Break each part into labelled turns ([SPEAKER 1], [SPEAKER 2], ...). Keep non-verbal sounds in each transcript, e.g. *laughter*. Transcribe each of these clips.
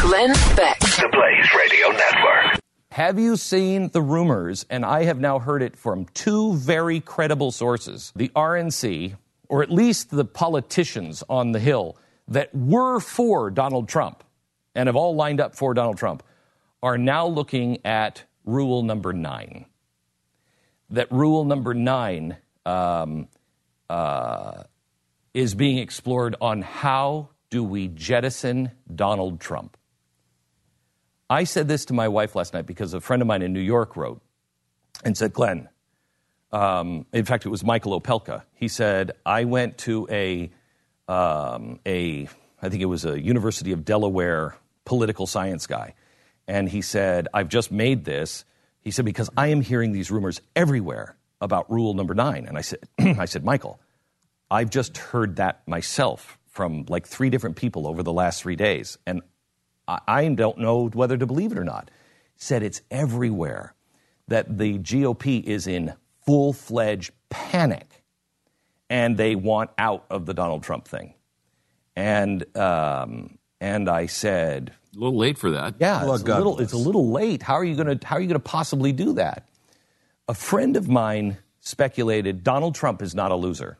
[SPEAKER 1] Glenn Beck.
[SPEAKER 2] The Blaze Radio Network.
[SPEAKER 3] Have you seen the rumors? And I have now heard it from two very credible sources the RNC, or at least the politicians on the Hill that were for Donald Trump and have all lined up for Donald Trump, are now looking at rule number nine. That rule number nine um, uh, is being explored on how do we jettison Donald Trump. I said this to my wife last night because a friend of mine in New York wrote and said, Glenn, um, in fact, it was Michael Opelka. He said, I went to a, um, a, I think it was a University of Delaware political science guy. And he said, I've just made this. He said, because I am hearing these rumors everywhere about rule number nine. And I said, *clears throat* I said, Michael, I've just heard that myself from like three different people over the last three days. And I don't know whether to believe it or not. Said it's everywhere that the GOP is in full fledged panic and they want out of the Donald Trump thing. And, um, and I said,
[SPEAKER 4] a little late for that.
[SPEAKER 3] Yeah, well, it's, a little, it's a little late. How are you going to how are you going to possibly do that? A friend of mine speculated Donald Trump is not a loser.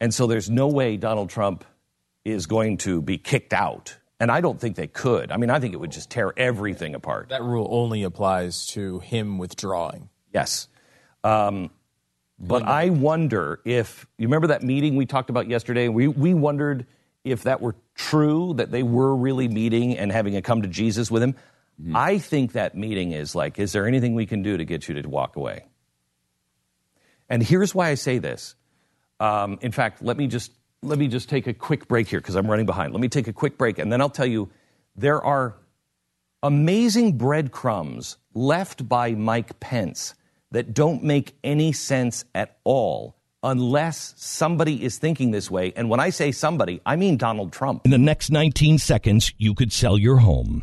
[SPEAKER 3] And so there's no way Donald Trump is going to be kicked out and I don't think they could. I mean, I think it would just tear everything apart.
[SPEAKER 5] That rule only applies to him withdrawing.
[SPEAKER 3] Yes. Um, but I wonder if you remember that meeting we talked about yesterday. We we wondered if that were true that they were really meeting and having a come to Jesus with him. Mm-hmm. I think that meeting is like, is there anything we can do to get you to walk away? And here's why I say this. Um, in fact, let me just let me just take a quick break here because I'm running behind. Let me take a quick break, and then I'll tell you there are amazing breadcrumbs left by Mike Pence that don't make any sense at all unless somebody is thinking this way. And when I say somebody, I mean Donald Trump.
[SPEAKER 6] In the next 19 seconds, you could sell your home